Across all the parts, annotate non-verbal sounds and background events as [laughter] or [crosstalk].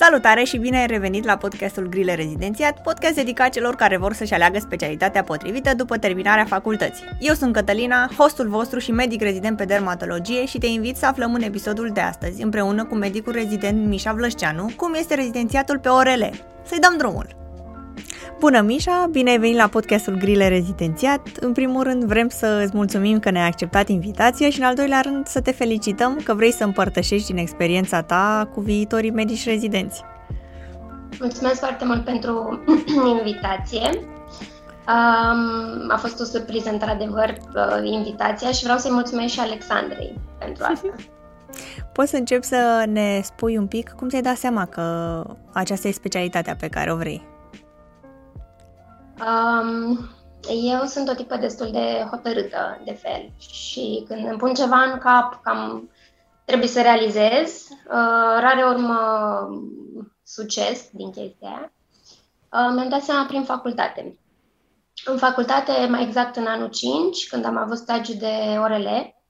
Salutare și bine ai revenit la podcastul Grile Rezidențiat, podcast dedicat celor care vor să-și aleagă specialitatea potrivită după terminarea facultății. Eu sunt Cătălina, hostul vostru și medic rezident pe dermatologie și te invit să aflăm în episodul de astăzi, împreună cu medicul rezident Mișa Vlășceanu, cum este rezidențiatul pe orele. Să-i dăm drumul! Bună, Mișa! Bine ai venit la podcastul Grile Rezidențiat. În primul rând vrem să îți mulțumim că ne-ai acceptat invitația și în al doilea rând să te felicităm că vrei să împărtășești din experiența ta cu viitorii medici rezidenți. Mulțumesc foarte mult pentru [clears throat] invitație. Um, a fost o surpriză, într-adevăr, uh, invitația și vreau să-i mulțumesc și Alexandrei pentru asta. [laughs] Poți să începi să ne spui un pic cum ți-ai dat seama că aceasta e specialitatea pe care o vrei? Um, eu sunt o tipă destul de hotărâtă de fel și când îmi pun ceva în cap, cam trebuie să realizez, uh, rare urmă succes din chestia aia. Uh, mi-am dat seama prin facultate. În facultate, mai exact în anul 5, când am avut stagiu de orele,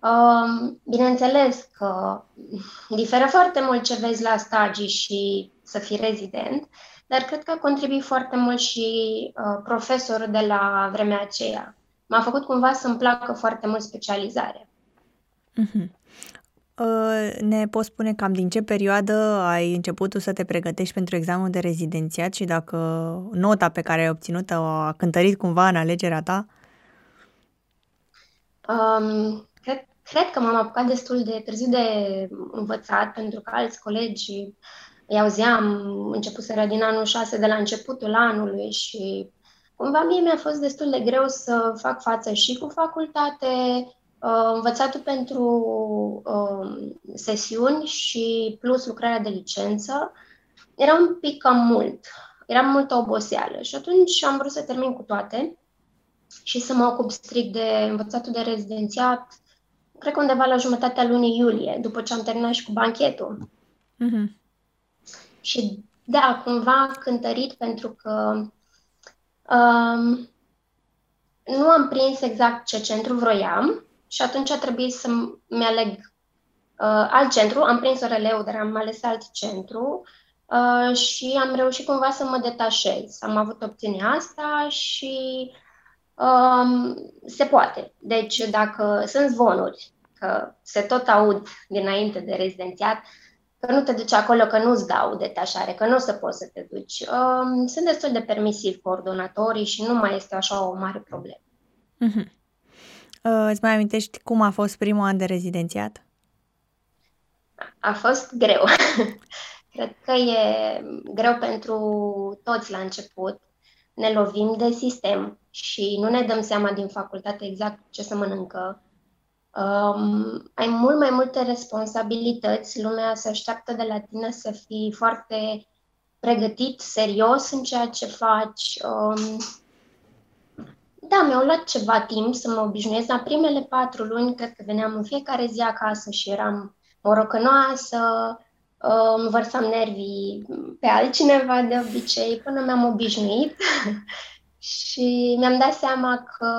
uh, bineînțeles că diferă foarte mult ce vezi la stagii și să fii rezident, dar cred că a contribuit foarte mult și uh, profesorul de la vremea aceea. M-a făcut cumva să-mi placă foarte mult specializarea. Mm-hmm. Uh, ne poți spune cam din ce perioadă ai început tu să te pregătești pentru examenul de rezidențiat și dacă nota pe care ai obținut-o a cântărit cumva în alegerea ta? Um, cred, cred că m-am apucat destul de târziu de învățat, pentru că alți colegi îi auzeam, începuseră din anul 6 de la începutul anului și cumva mie mi-a fost destul de greu să fac față și cu facultate, uh, învățatul pentru uh, sesiuni și plus lucrarea de licență. Era un pic cam mult, era multă oboseală și atunci am vrut să termin cu toate și să mă ocup strict de învățatul de rezidențiat, cred că undeva la jumătatea lunii iulie, după ce am terminat și cu banchetul. Mm-hmm. Și da, cumva cântărit pentru că um, nu am prins exact ce centru vroiam și atunci a trebuit să-mi aleg uh, alt centru. Am prins oreleu, dar am ales alt centru uh, și am reușit cumva să mă detașez. Am avut opțiunea asta și um, se poate. Deci dacă sunt zvonuri, că se tot aud dinainte de rezidențiat, uh, că nu te duci acolo, că nu-ți dau detașare, că nu o să poți să te duci. Um, sunt destul de permisiv coordonatorii și nu mai este așa o mare problemă. Uh-huh. Uh, îți mai amintești cum a fost primul an de rezidențiat? A fost greu. [laughs] Cred că e greu pentru toți la început. Ne lovim de sistem și nu ne dăm seama din facultate exact ce să mănâncă um, ai mult mai multe responsabilități, lumea se așteaptă de la tine să fii foarte pregătit, serios în ceea ce faci. Um, da, mi-au luat ceva timp să mă obișnuiesc. La primele patru luni, cred că veneam în fiecare zi acasă și eram morocănoasă, um, vărsam nervii pe altcineva de obicei, până mi-am obișnuit [laughs] și mi-am dat seama că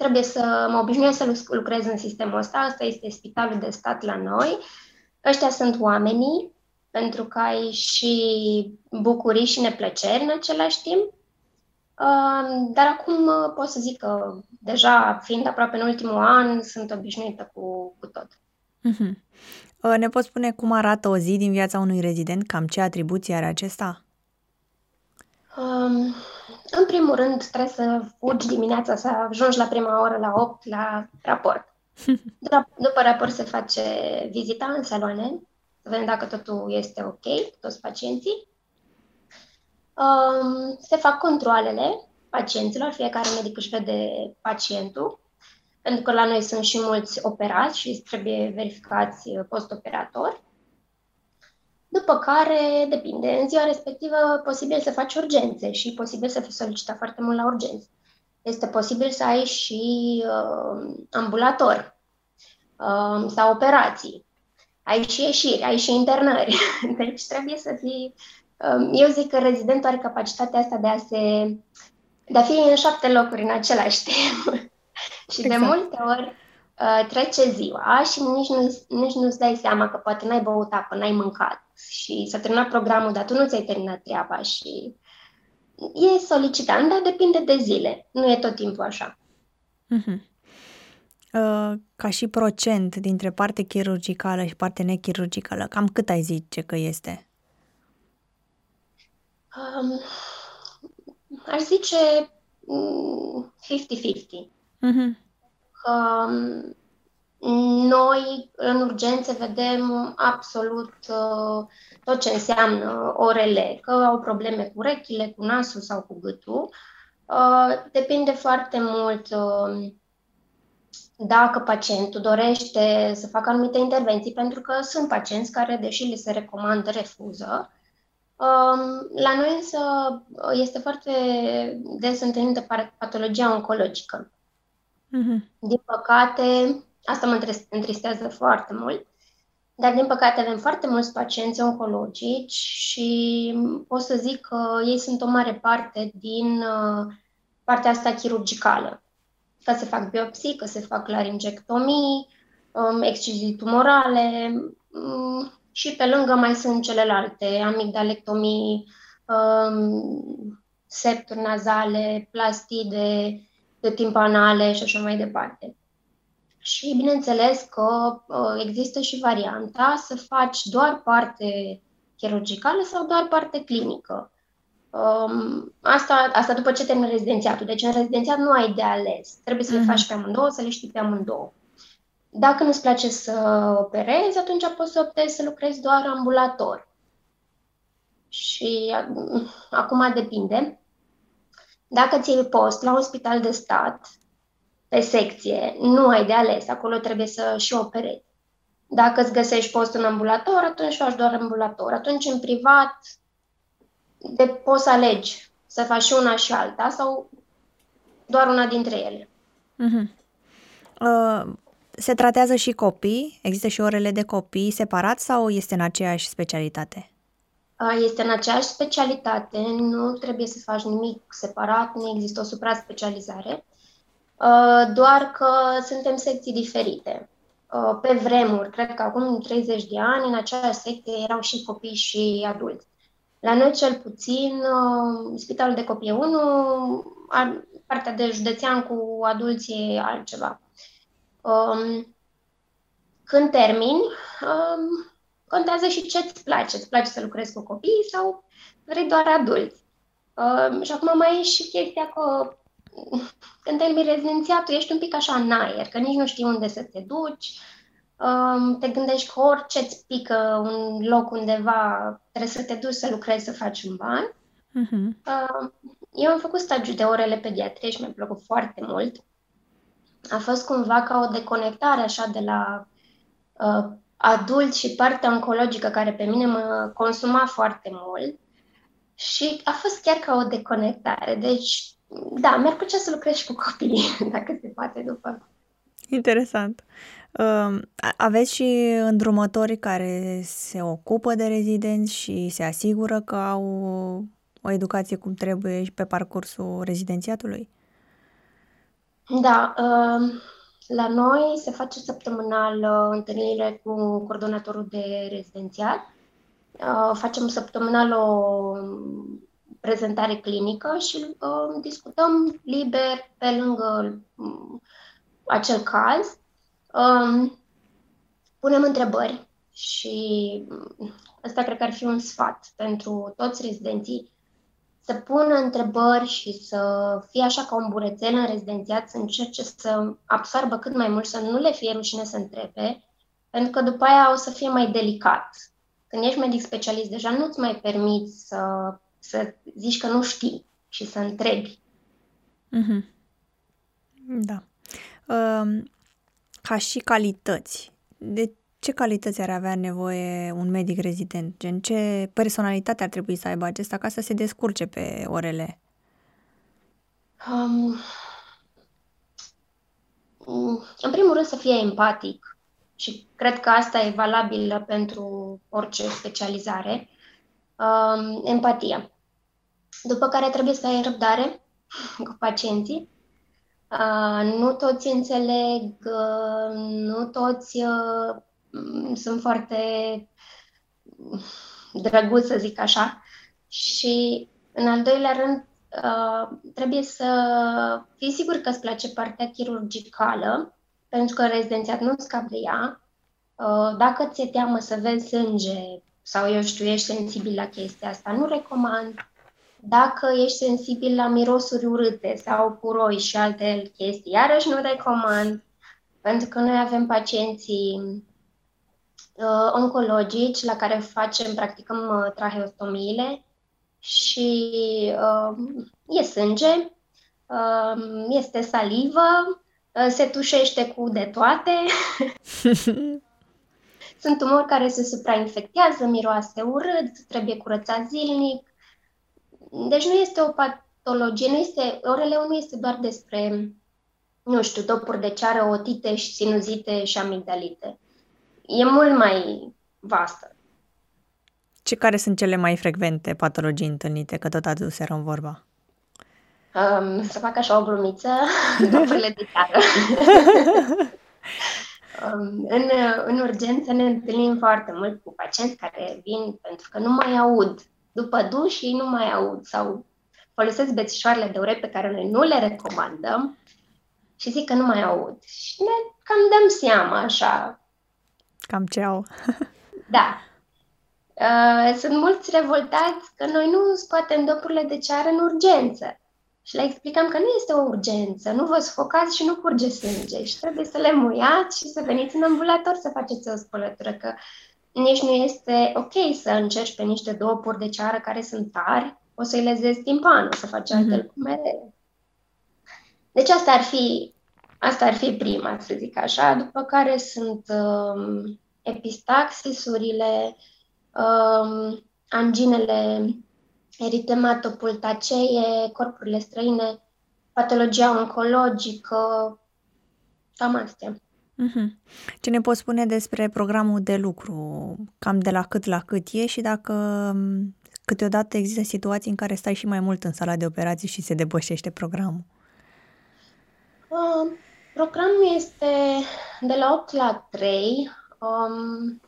trebuie să mă obișnuiesc să lucrez în sistemul ăsta. Asta este spitalul de stat la noi. Ăștia sunt oamenii, pentru că ai și bucurii și neplăceri în același timp. Dar acum uh, pot să zic că deja, fiind aproape în ultimul an, sunt obișnuită cu, cu tot. Uh-huh. Ne poți spune cum arată o zi din viața unui rezident? Cam ce atribuții are acesta? Um, în primul rând, trebuie să fugi dimineața, să ajungi la prima oră, la 8, la raport. [laughs] După raport se face vizita în saloane, să vedem dacă totul este ok cu toți pacienții. Um, se fac controlele pacienților, fiecare medic își vede pacientul, pentru că la noi sunt și mulți operați și trebuie verificați post-operatori. După care, depinde, în ziua respectivă posibil să faci urgențe și posibil să fii solicitat foarte mult la urgențe. Este posibil să ai și uh, ambulator uh, sau operații. Ai și ieșiri, ai și internări. [laughs] Deci trebuie să fii... Uh, eu zic că rezidentul are capacitatea asta de a se... de a fi în șapte locuri în același [laughs] timp. și exact. de multe ori uh, trece ziua și nici, nu, nici nu-ți dai seama că poate n-ai băut apă, n-ai mâncat și s-a terminat programul, dar tu nu ți-ai terminat treaba și e solicitant, dar depinde de zile. Nu e tot timpul așa. Uh-huh. Uh, ca și procent dintre parte chirurgicală și parte nechirurgicală, cam cât ai zice că este? Um, aș zice 50-50. Mm, uh-huh. Că um, noi, în urgențe, vedem absolut uh, tot ce înseamnă orele, că au probleme cu urechile, cu nasul sau cu gâtul. Uh, depinde foarte mult uh, dacă pacientul dorește să facă anumite intervenții, pentru că sunt pacienți care, deși li se recomandă, refuză. Um, la noi însă este foarte des întâlnită patologia oncologică. Mm-hmm. Din păcate, asta mă întristează foarte mult, dar din păcate avem foarte mulți pacienți oncologici și pot să zic că ei sunt o mare parte din uh, partea asta chirurgicală că se fac biopsii, că se fac laringectomii, um, excizii tumorale um, și pe lângă mai sunt celelalte, amigdalectomii, um, septuri nazale, plastide de timpanale și așa mai departe. Și bineînțeles că uh, există și varianta să faci doar parte chirurgicală sau doar parte clinică. Um, asta, asta după ce termin rezidențiatul. Deci în rezidențiat nu ai de ales. Trebuie să le mhm. faci pe amândouă, să le știi pe amândouă. Dacă nu-ți place să operezi, atunci poți să optezi să lucrezi doar ambulator. Și acum depinde. Dacă ți iei post la un spital de stat, pe secție, nu ai de ales, acolo trebuie să și operezi. Dacă îți găsești post în ambulator, atunci faci doar ambulator. Atunci, în privat, de poți să alegi să faci și una și alta sau doar una dintre ele. Uh-huh. Uh, se tratează și copii? Există și orele de copii separat sau este în aceeași specialitate? Uh, este în aceeași specialitate, nu trebuie să faci nimic separat, nu există o supra-specializare, uh, doar că suntem secții diferite. Uh, pe vremuri, cred că acum 30 de ani, în aceeași secție erau și copii și adulți. La noi, cel puțin, uh, Spitalul de Copii 1, partea de județean cu adulții e altceva. Um, când termini, um, contează și ce îți place. Îți place să lucrezi cu copii sau vrei doar adulți. Um, și acum mai e și chestia că când termini rezidențiatul ești un pic așa în aer, că nici nu știi unde să te duci, um, te gândești că orice îți pică un loc undeva, trebuie să te duci să lucrezi, să faci un ban. Uh-huh. Uh, eu am făcut stagiu de orele pediatrie și mi-a plăcut foarte mult. A fost cumva ca o deconectare așa de la uh, adult și partea oncologică care pe mine mă consuma foarte mult. Și a fost chiar ca o deconectare. Deci, da, mi-ar plăcea să lucrez și cu copiii, [laughs] dacă se poate după. Interesant. Aveți și îndrumători care se ocupă de rezidenți și se asigură că au o educație cum trebuie și pe parcursul rezidențiatului? Da, la noi se face săptămânal uh, întâlnire cu coordonatorul de rezidențiat. Uh, facem săptămânal o prezentare clinică și uh, discutăm liber pe lângă um, acel caz Um, punem întrebări și asta cred că ar fi un sfat pentru toți rezidenții, să pună întrebări și să fie așa ca un burețel în rezidențiat, să încerce să absorbă cât mai mult, să nu le fie rușine să întrebe, pentru că după aia o să fie mai delicat. Când ești medic specialist, deja nu-ți mai permiți să, să zici că nu știi și să întrebi. Mm-hmm. Da. Um, ca și calități. De ce calități ar avea nevoie un medic rezident? Gen, ce personalitate ar trebui să aibă acesta ca să se descurce pe orele? Um, în primul rând să fie empatic și cred că asta e valabil pentru orice specializare. Um, empatia. După care trebuie să ai răbdare cu pacienții Uh, nu toți înțeleg, uh, nu toți uh, sunt foarte drăguți, să zic așa. Și, în al doilea rând, uh, trebuie să fii sigur că îți place partea chirurgicală, pentru că rezidențiat nu scap de ea. Uh, dacă ți-e teamă să vezi sânge sau, eu știu, ești sensibil la chestia asta, nu recomand. Dacă ești sensibil la mirosuri urâte sau puroi și alte chestii, iarăși nu recomand, pentru că noi avem pacienții uh, oncologici la care facem, practicăm uh, traheostomiile și uh, e sânge, uh, este salivă, uh, se tușește cu de toate. [laughs] Sunt tumori care se suprainfectează, miroase urât, trebuie curățat zilnic. Deci nu este o patologie, nu este, oreleu nu este doar despre, nu știu, dopuri de ceară, otite și sinuzite și amigdalite. E mult mai vastă. Ce care sunt cele mai frecvente patologii întâlnite, că tot aduseră în vorba? Um, să fac așa o glumiță, [laughs] dopurile de ceară. [laughs] Um, în, în urgență ne întâlnim foarte mult cu pacienți care vin pentru că nu mai aud. După duș și nu mai aud sau folosesc bețișoarele de urechi pe care noi nu le recomandăm și zic că nu mai aud. Și ne cam dăm seama așa. Cam ce au. [laughs] da. Uh, sunt mulți revoltați că noi nu scoatem dopurile de ceară în urgență. Și le explicam că nu este o urgență, nu vă sfocați și nu curge sânge și trebuie să le muiați și să veniți în ambulator să faceți o spălătură, că nici nu este ok să încerci pe niște dopuri de ceară care sunt tari, o să-i lezezi timpanul, să faci alte mm-hmm. mereu. Deci asta ar fi Asta ar fi prima, să zic așa, după care sunt um, epistaxisurile, um, anginele eritematopultacee, corpurile străine, patologia oncologică, cam astea. Mm-hmm. Ce ne poți spune despre programul de lucru? Cam de la cât la cât e și dacă um, câteodată există situații în care stai și mai mult în sala de operații și se depășește programul? Uh, programul este de la 8 la 3. Um,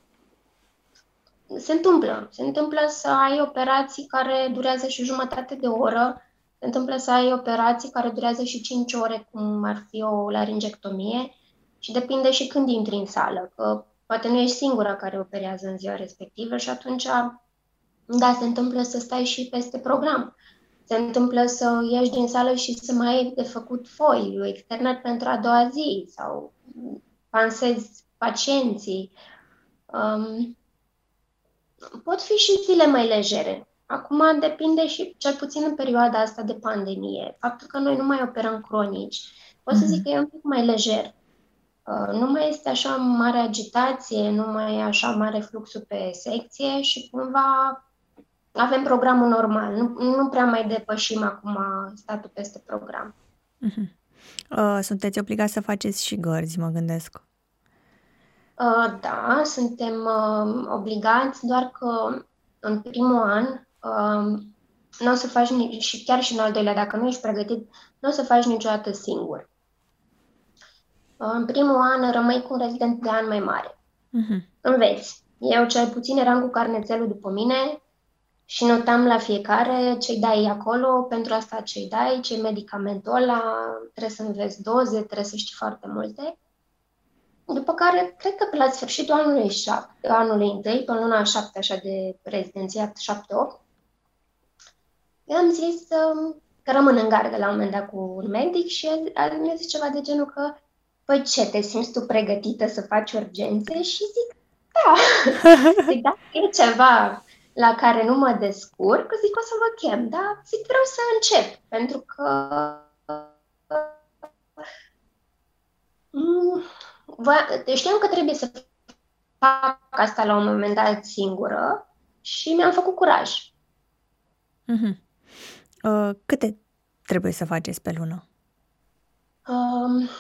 se întâmplă. Se întâmplă să ai operații care durează și jumătate de oră, se întâmplă să ai operații care durează și 5 ore, cum ar fi o laringectomie, și depinde și când intri în sală, că poate nu ești singura care operează în ziua respectivă și atunci, da, se întâmplă să stai și peste program. Se întâmplă să ieși din sală și să mai ai de făcut foi, externat pentru a doua zi sau pansezi pacienții. Um, pot fi și zile mai legere. Acum depinde și, cel puțin în perioada asta de pandemie, faptul că noi nu mai operăm cronici, pot să zic mhm. că e un pic mai lejer. Uh, nu mai este așa mare agitație, nu mai e așa mare fluxul pe secție și cumva avem programul normal. Nu, nu prea mai depășim acum statul peste program. Uh-huh. Uh, sunteți obligați să faceți și gărzi, mă gândesc. Uh, da, suntem uh, obligați, doar că în primul an uh, nu o să faci nici, și chiar și în al doilea, dacă nu ești pregătit, nu o să faci niciodată singur. Uh, în primul an rămâi cu un rezident de an mai mare. Uh-huh. Înveți. Eu cel puțin eram cu carnețelul după mine și notam la fiecare ce-i dai acolo, pentru asta ce-i dai, ce medicamentul ăla, trebuie să înveți doze, trebuie să știi foarte multe. După care, cred că pe la sfârșitul anului, șapte, anului întâi, până luna șapte, așa de prezidențiat, șapte-opt, am zis um, că rămân în gardă la un moment dat cu un medic și mi-a zis ceva de genul că păi ce, te simți tu pregătită să faci urgențe? Și zic, da. [laughs] zic, da, e ceva la care nu mă descurc, zic, o să vă chem, da? Zic, vreau să încep, pentru că mm, știam că trebuie să fac asta la un moment dat singură și mi-am făcut curaj. Mm-hmm. Uh, câte trebuie să faceți pe lună? Uh,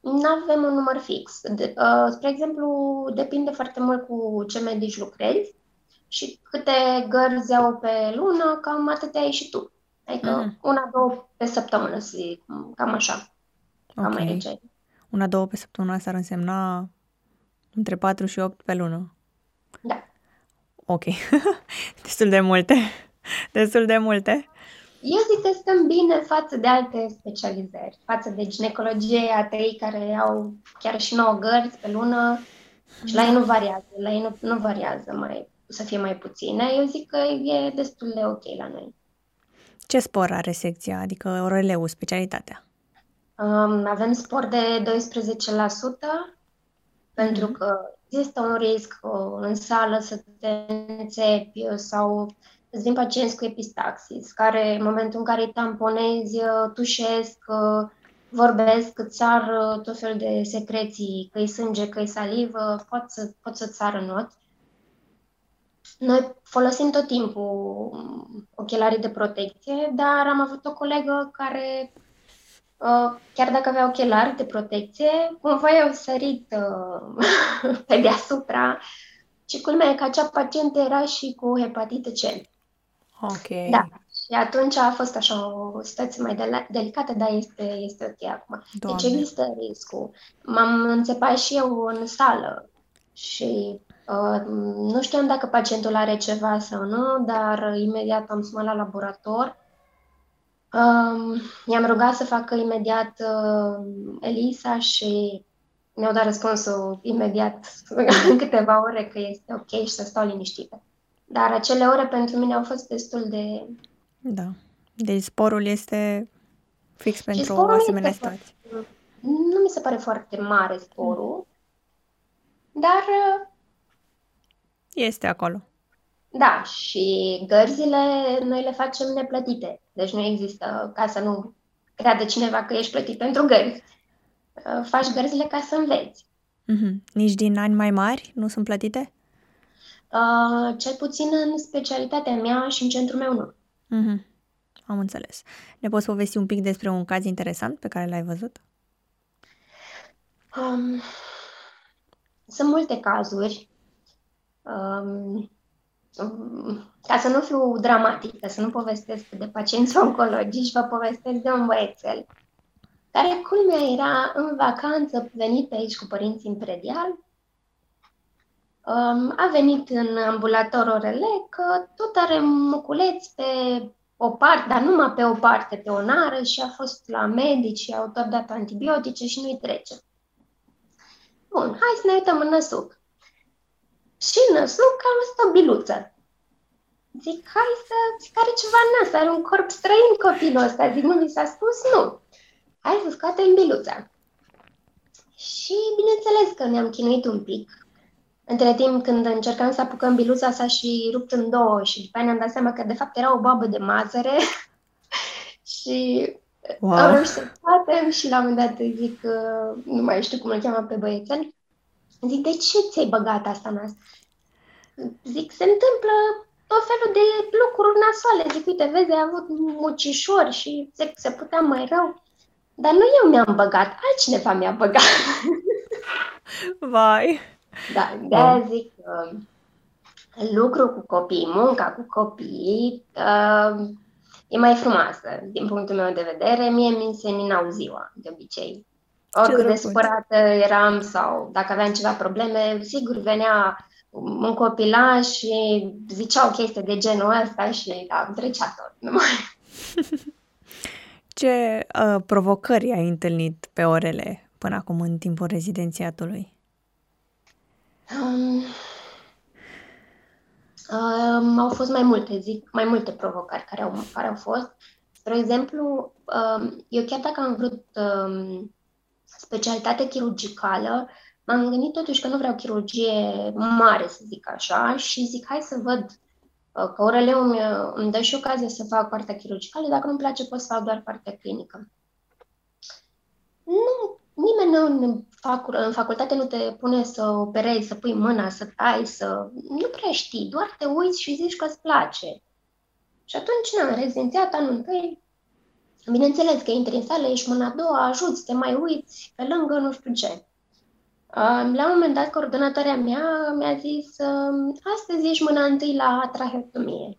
nu avem un număr fix. De, uh, spre exemplu, depinde foarte mult cu ce medici lucrezi și câte gărzi au pe lună, cam atât ai și tu. Adică mm-hmm. una, două pe săptămână, să zic, cam așa. ca mai recent. Una, două pe săptămână asta ar însemna între 4 și 8 pe lună. Da. Ok. [laughs] Destul de multe. Destul de multe. Eu zic că stăm bine față de alte specializări, față de ginecologie, ATI, care au chiar și 9 gărzi pe lună și la ei nu variază, la ei nu, nu variază mai, să fie mai puține. Eu zic că e destul de ok la noi. Ce spor are secția, adică oreleu, specialitatea? Um, avem spor de 12%, pentru mhm. că există un risc uh, în sală să te înțepi sau îți vin pacienți cu epistaxis, care în momentul în care îi tamponezi, uh, tușesc, uh, vorbesc, îți sar uh, tot felul de secreții, că-i sânge, că-i salivă, pot să, pot să-ți sară not. Noi folosim tot timpul um, ochelarii de protecție, dar am avut o colegă care, chiar dacă avea ochelari de protecție, cumva i-au sărit [laughs] pe deasupra și culmea e că acea pacientă era și cu hepatită C. Ok. Da. Și atunci a fost așa o situație mai de- delicată, dar este, este ok acum. Deci Doamne. Deci există riscul. M-am înțepat și eu în sală și uh, nu știam dacă pacientul are ceva sau nu, dar imediat am sunat la laborator. Uh, i-am rugat să facă imediat uh, ELISA și mi-au dat răspunsul imediat în [laughs] câteva ore că este ok și să stau liniștită. Dar acele ore pentru mine au fost destul de... Da. Deci sporul este fix pentru o asemenea situație. Nu mi se pare foarte mare sporul, dar... Este acolo. Da, și gărzile noi le facem neplătite. Deci nu există, ca să nu creadă cineva că ești plătit pentru gărzi. Faci gărzile ca să înveți. Mm-hmm. Nici din ani mai mari nu sunt plătite? Uh, cel puțin în specialitatea mea și în centrul meu nu. Mm-hmm. Am înțeles. Ne poți povesti un pic despre un caz interesant pe care l-ai văzut? Um, sunt multe cazuri. Um, ca să nu fiu dramatică, să nu povestesc de pacienți oncologici, vă povestesc de un băiețel care, culmea, era în vacanță venit aici cu părinții în predial Um, a venit în ambulator orele că tot are muculeți pe o parte, dar numai pe o parte, pe o nară și a fost la medici și au tot dat antibiotice și nu-i trece. Bun, hai să ne uităm în năsuc. Și în năsuc am văzut o biluță. Zic, hai să, zic, are ceva în nas, are un corp străin copilul ăsta. Zic, nu mi s-a spus? Nu. Hai să scoatem biluța. Și bineînțeles că ne-am chinuit un pic între timp, când încercam să apucăm biluța, s-a și rupt în două și după aia ne-am dat seama că de fapt era o babă de mazăre [laughs] și wow. am reușit să scoatem și la un moment dat zic, uh, nu mai știu cum îl cheamă pe băiețel, zic, de ce ți-ai băgat asta în asta? Zic, se întâmplă tot felul de lucruri nasoale. Zic, uite, vezi, ai avut mucișori și zic, se putea mai rău. Dar nu eu mi-am băgat, altcineva mi-a băgat. Vai! Da, de zic că lucru cu copii, munca cu copii uh, e mai frumoasă din punctul meu de vedere. Mie mi se minau ziua, de obicei. Oricât de supărată eram sau dacă aveam ceva probleme, sigur venea un copilaș și zicea o chestie de genul ăsta și da, trecea tot. [laughs] Ce uh, provocări ai întâlnit pe orele până acum în timpul rezidențiatului? Um, um, au fost mai multe, zic, mai multe provocări care au, care au fost. Spre exemplu, um, eu chiar dacă am vrut um, specialitate chirurgicală, m-am gândit totuși că nu vreau chirurgie mare, să zic așa, și zic, hai să văd uh, că orele îmi, îmi dă și ocazia să fac partea chirurgicală, dacă nu-mi place pot să fac doar partea clinică. Nu nimeni nu, în, fac, în facultate nu te pune să operezi, să pui mâna, să tai, să... Nu prea știi, doar te uiți și zici că îți place. Și atunci, na, rezidențiat anul întâi, bineînțeles că intri în sală, ești mâna a doua, ajuți, te mai uiți, pe lângă nu știu ce. La un moment dat, coordonatoarea mea mi-a zis, astăzi ești mâna întâi la traheotomie.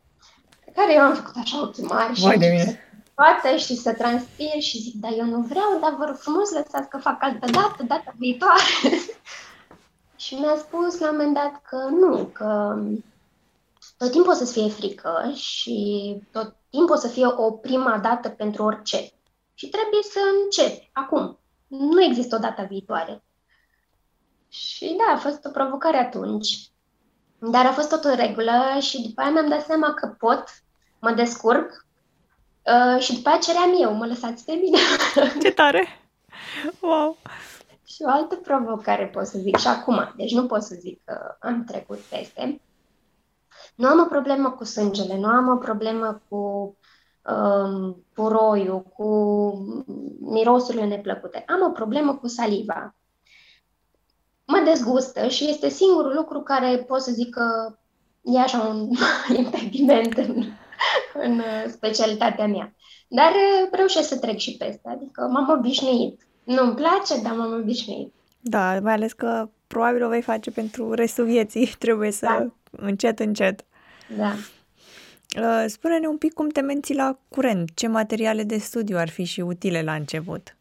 Pe care eu am făcut așa ochii mari și Vai de mine. toată și să transpir și zic, dar eu nu vreau, dar vă rog frumos, lăsați că fac altă dată, data viitoare. [laughs] și mi-a spus la un moment dat că nu, că tot timpul o să-ți fie frică și tot timpul o să fie o prima dată pentru orice. Și trebuie să începi acum. Nu există o dată viitoare. Și da, a fost o provocare atunci. Dar a fost tot în regulă și după aia mi-am dat seama că pot, mă descurc uh, și după aia ceream eu, mă lăsați pe mine. [laughs] Ce tare! Wow! Și o altă provocare pot să zic și acum, deci nu pot să zic că am trecut peste. Nu am o problemă cu sângele, nu am o problemă cu um, puroiul, cu mirosurile neplăcute. Am o problemă cu saliva. Mă dezgustă și este singurul lucru care pot să zic că e așa un [laughs] impediment în, în specialitatea mea. Dar uh, reușesc să trec și peste, adică m-am obișnuit. Nu-mi place, dar m-am obișnuit. Da, mai ales că probabil o vei face pentru restul vieții. [laughs] Trebuie să da. încet, încet. Da. Uh, spune-ne un pic cum te menții la curent. Ce materiale de studiu ar fi și utile la început?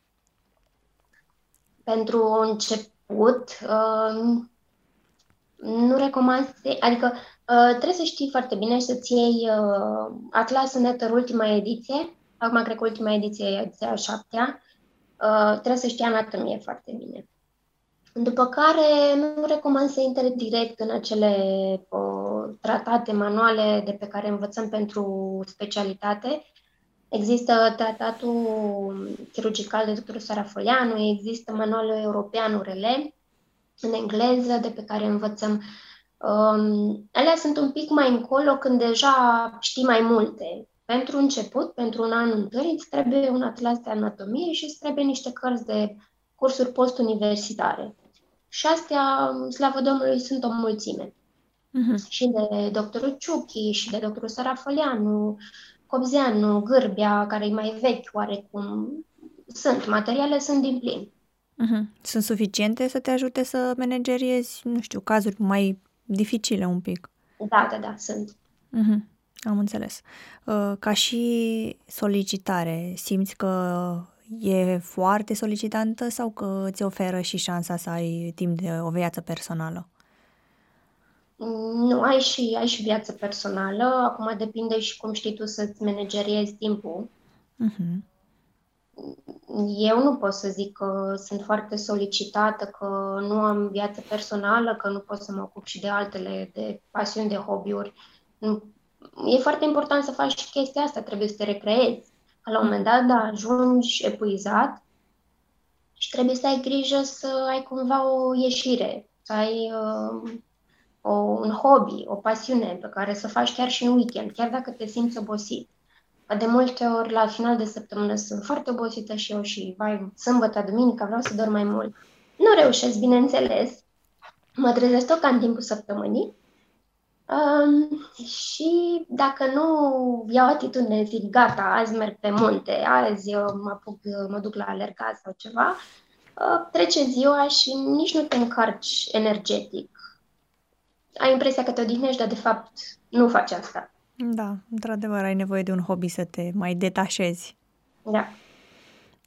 Pentru început, uh, nu recomand, adică uh, trebuie să știi foarte bine și să-ți iei Atlas Netter ultima ediție. Acum cred că ultima ediție e ediția a șaptea. Trebuie să știi anatomie foarte bine. După care nu recomand să intre direct în acele uh, tratate, manuale de pe care învățăm pentru specialitate. Există tratatul chirurgical de dr. Sarafolianu, există manualul european URL în engleză de pe care învățăm. Um, alea sunt un pic mai încolo când deja știi mai multe. Pentru început, pentru un an întâi, îți trebuie un atlas de anatomie și îți trebuie niște cărți de cursuri postuniversitare. Și astea, slavă Domnului, sunt o mulțime. Uh-huh. Și de doctorul Ciuchi, și de doctorul Sarafăleanu, Cobzeanu, Gârbea, care e mai vechi oarecum. Sunt, materiale sunt din plin. Uh-huh. Sunt suficiente să te ajute să manageriezi, nu știu, cazuri mai dificile un pic. Da, da, da, sunt. Uh-huh. Am înțeles. Uh, ca și solicitare, simți că e foarte solicitantă sau că ți oferă și șansa să ai timp de o viață personală? Nu, ai și, ai și viață personală. Acum depinde și cum știi tu să-ți manageriezi timpul. Uh-huh. Eu nu pot să zic că sunt foarte solicitată, că nu am viață personală, că nu pot să mă ocup și de altele, de pasiuni, de hobby-uri. E foarte important să faci chestia asta, trebuie să te recreezi. La un moment dat, da, ajungi epuizat și trebuie să ai grijă să ai cumva o ieșire, să ai uh, o, un hobby, o pasiune pe care să faci chiar și în weekend, chiar dacă te simți obosit. De multe ori, la final de săptămână, sunt foarte obosită și eu și, vai, sâmbătă, duminică, vreau să dorm mai mult. Nu reușesc, bineînțeles. Mă trezesc tot ca în timpul săptămânii Um, și dacă nu iau atitudine, zic, gata, azi merg pe munte, azi mă, apuc, mă duc la alergat sau ceva, uh, trece ziua și nici nu te încarci energetic. Ai impresia că te odihnești, dar de fapt nu faci asta. Da, într-adevăr, ai nevoie de un hobby să te mai detașezi. Da.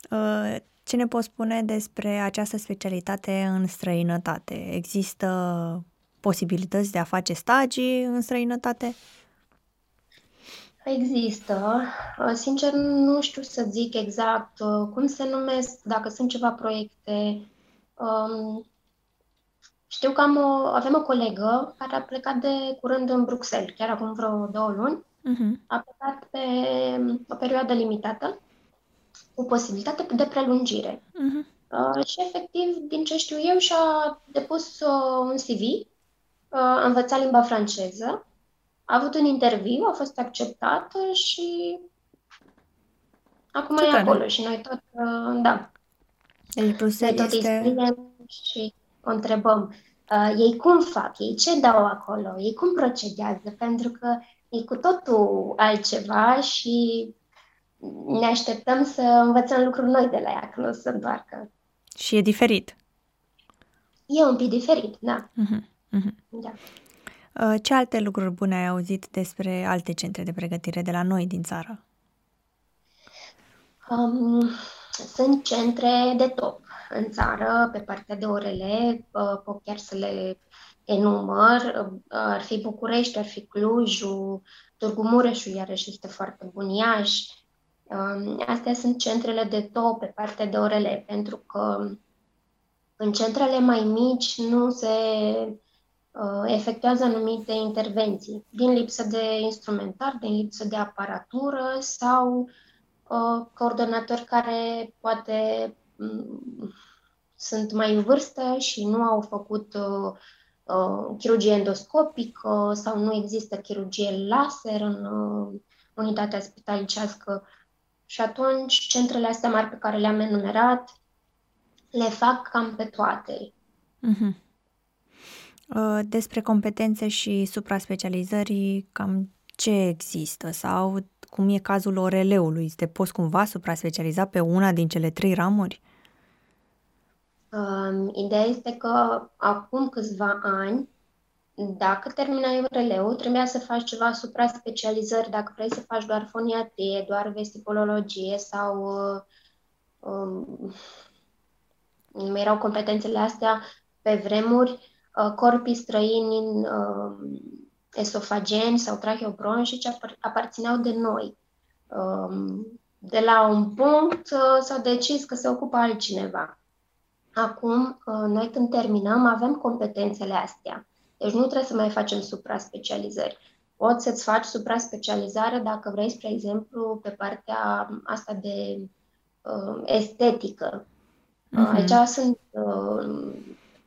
Uh, ce ne poți spune despre această specialitate în străinătate? Există posibilități de a face stagii în străinătate? Există. Uh, sincer, nu știu să zic exact uh, cum se numesc, dacă sunt ceva proiecte. Um, știu că am o, avem o colegă care a plecat de curând în Bruxelles, chiar acum vreo două luni. Uh-huh. A plecat pe o perioadă limitată, cu posibilitate de prelungire. Uh-huh. Uh, și efectiv, din ce știu eu, și-a depus uh, un CV a învățat limba franceză, a avut un interviu, a fost acceptată și acum Ce e acolo și noi tot, uh, da. Deci Bruxelles noi tot este... îi scriem și o întrebăm. Uh, ei cum fac? Ei ce dau acolo? Ei cum procedează? Pentru că e cu totul altceva și ne așteptăm să învățăm lucruri noi de la ea, că nu o să întoarcă. Și e diferit. E un pic diferit, da. Uh-huh. Mm-hmm. Da. Uh, ce alte lucruri bune ai auzit despre alte centre de pregătire de la noi din țară? Um, sunt centre de top în țară, pe partea de orele, uh, pot chiar să le enumăr. Uh, ar fi București, ar fi Clujul, Târgu Mureșul, iarăși este foarte bun, Iași. Um, astea sunt centrele de top pe partea de orele, pentru că în centrele mai mici nu se uh, efectuează anumite intervenții din lipsă de instrumentar, din lipsă de aparatură sau uh, coordonatori care poate um, sunt mai în vârstă și nu au făcut uh, uh, chirurgie endoscopică sau nu există chirurgie laser în uh, unitatea spitalicească. Și atunci, centrele astea mari pe care le-am enumerat, le fac cam pe toate. Uh-huh. Despre competențe și supra-specializării, cam ce există sau cum e cazul oreleului? Te poți cumva supra-specializa pe una din cele trei ramuri? Um, ideea este că acum câțiva ani, dacă terminai oreleul, trebuia să faci ceva supra-specializări, dacă vrei să faci doar foniatrie, doar vestibulologie sau uh, um, nu erau competențele astea pe vremuri, uh, corpii străini uh, esofageni sau tracheobronșici apar- aparțineau de noi. Um, de la un punct uh, s-a decis că se ocupă altcineva. Acum, noi când terminăm, avem competențele astea. Deci nu trebuie să mai facem supra-specializări. Poți să-ți faci supra-specializare dacă vrei, spre exemplu, pe partea asta de uh, estetică. Uh-huh. Aici sunt uh,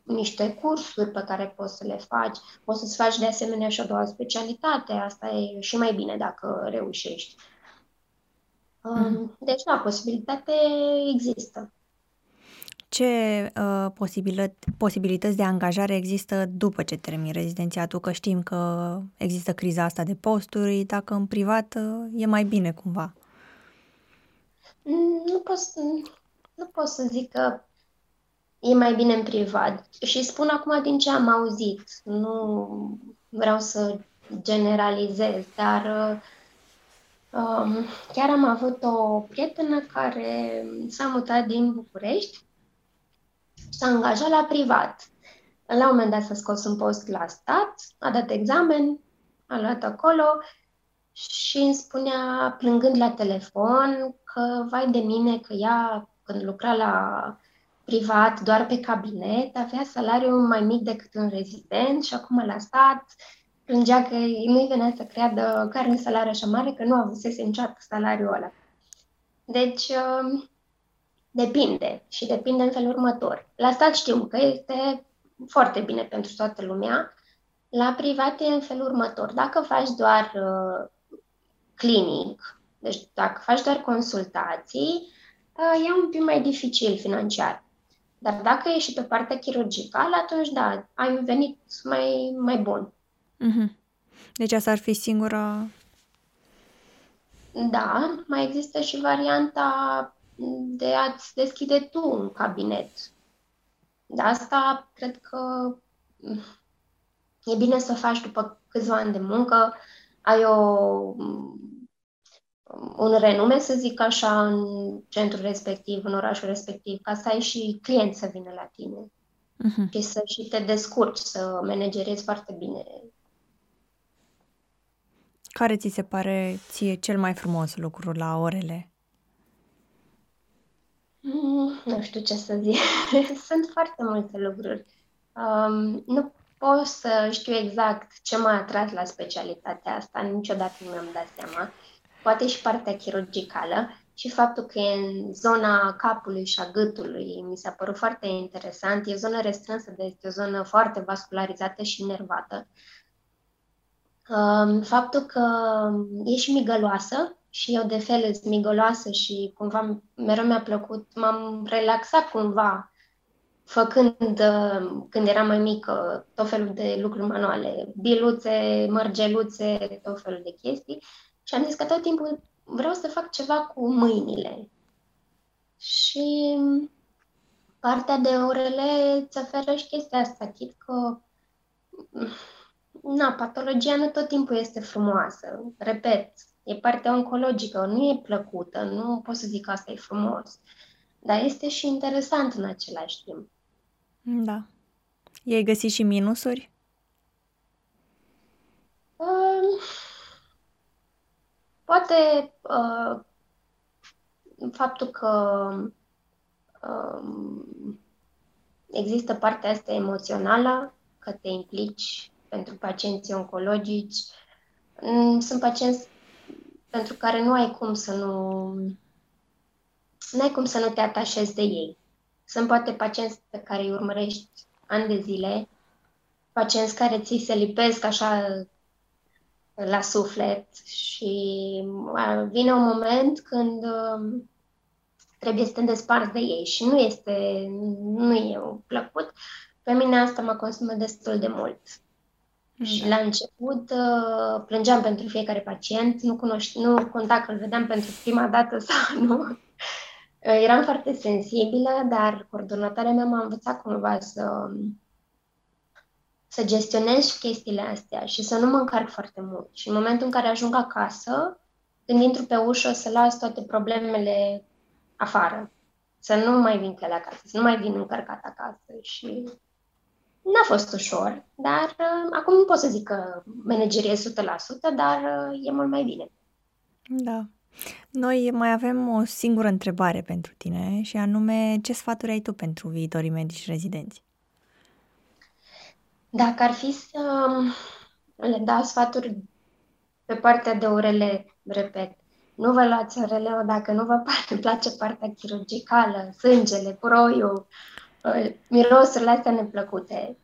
niște cursuri pe care poți să le faci. Poți să-ți faci de asemenea și o doua specialitate. Asta e și mai bine dacă reușești. Uh-huh. Deci, da, posibilitate există. Ce uh, posibilități, posibilități de angajare există după ce termini rezidențiatul? Că știm că există criza asta de posturi, dacă în privat uh, e mai bine cumva. Nu pot, să, nu pot să zic că e mai bine în privat. Și spun acum din ce am auzit. Nu vreau să generalizez, dar uh, um, chiar am avut o prietenă care s-a mutat din București s-a angajat la privat. La un moment dat s-a scos un post la stat, a dat examen, a luat acolo și îmi spunea, plângând la telefon, că vai de mine că ea, când lucra la privat, doar pe cabinet, avea salariu mai mic decât un rezident și acum la stat plângea că nu-i venea să creadă că are un salariu așa mare, că nu avusese niciodată salariul ăla. Deci, um, Depinde și depinde în felul următor. La stat știu că este foarte bine pentru toată lumea. La privat e în felul următor. Dacă faci doar uh, clinic, deci dacă faci doar consultații, uh, e un pic mai dificil financiar. Dar dacă ești și pe partea chirurgicală, atunci da, ai un venit mai, mai bun. Mm-hmm. Deci asta ar fi singura... Da, mai există și varianta de a-ți deschide tu un cabinet. De asta cred că e bine să faci după câțiva ani de muncă, ai o, un renume, să zic așa, în centrul respectiv, în orașul respectiv, ca să ai și clienți să vină la tine. Uh-huh. Și să și te descurci, să managerezi foarte bine. Care ți se pare ție cel mai frumos lucru la orele? Mm, nu știu ce să zic. [laughs] Sunt foarte multe lucruri. Um, nu pot să știu exact ce m-a atras la specialitatea asta, niciodată nu mi-am dat seama. Poate și partea chirurgicală și faptul că e în zona capului și a gâtului mi s-a părut foarte interesant. E o zonă restrânsă, de este o zonă foarte vascularizată și nervată. Um, faptul că e și migăloasă, și eu de fel sunt migoloasă și cumva mereu mi-a plăcut, m-am relaxat cumva făcând, uh, când eram mai mică, tot felul de lucruri manuale, biluțe, mărgeluțe, tot felul de chestii și am zis că tot timpul vreau să fac ceva cu mâinile. Și partea de orele îți oferă și chestia asta, chit că na, patologia nu tot timpul este frumoasă. Repet, E partea oncologică, nu e plăcută, nu pot să zic că asta e frumos, dar este și interesant în același timp. Da. I-ai găsit și minusuri? Uh, poate uh, faptul că uh, există partea asta emoțională, că te implici pentru pacienții oncologici. Mm, sunt pacienți pentru care nu ai cum să nu nu ai cum să nu te atașezi de ei. Sunt poate pacienți pe care îi urmărești ani de zile, pacienți care ți se lipesc așa la suflet și vine un moment când um, trebuie să te desparți de ei și nu este, nu e plăcut. Pe mine asta mă consumă destul de mult. Mm. Și la început uh, plângeam pentru fiecare pacient, nu, cunoș- nu conta că îl vedeam pentru prima dată sau [laughs] nu. Uh, eram foarte sensibilă, dar coordonatoarea mea m-a învățat cumva să, să gestionez chestiile astea și să nu mă încarc foarte mult. Și în momentul în care ajung acasă, când intru pe ușă, să las toate problemele afară. Să nu mai vin pe la acasă, să nu mai vin încărcat acasă și N-a fost ușor, dar uh, acum nu pot să zic că managerie 100%, dar uh, e mult mai bine. Da. Noi mai avem o singură întrebare pentru tine și anume ce sfaturi ai tu pentru viitorii medici rezidenți? Dacă ar fi să um, le dau sfaturi pe partea de orele, repet, nu vă luați orele dacă nu vă [laughs] place partea chirurgicală, sângele, proiul, Uh, mirosurile astea neplăcute.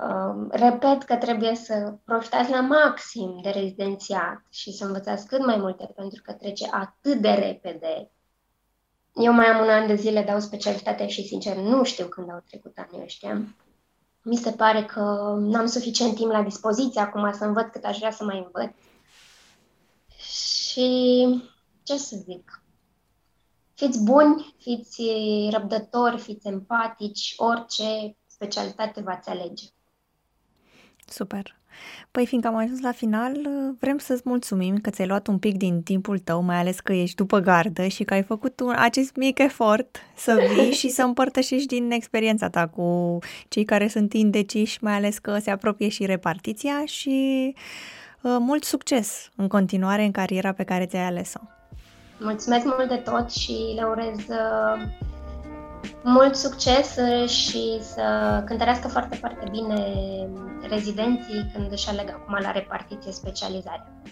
Um, repet că trebuie să profitați la maxim de rezidențiat și să învățați cât mai multe, pentru că trece atât de repede. Eu mai am un an de zile, dau specialitate și, sincer, nu știu când au trecut anii ăștia. Mi se pare că n-am suficient timp la dispoziție acum să învăț cât aș vrea să mai învăț. Și ce să zic? Fiți buni, fiți răbdători, fiți empatici, orice specialitate v-ați alege. Super! Păi, fiindcă am ajuns la final, vrem să-ți mulțumim că ți-ai luat un pic din timpul tău, mai ales că ești după gardă și că ai făcut un, acest mic efort să vii și să împărtășești din experiența ta cu cei care sunt indeciși, mai ales că se apropie și repartiția și uh, mult succes în continuare în cariera pe care ți-ai ales-o. Mulțumesc mult de tot și le urez uh, mult succes și să cântărească foarte, foarte bine rezidenții când își aleg acum la repartiție specializarea.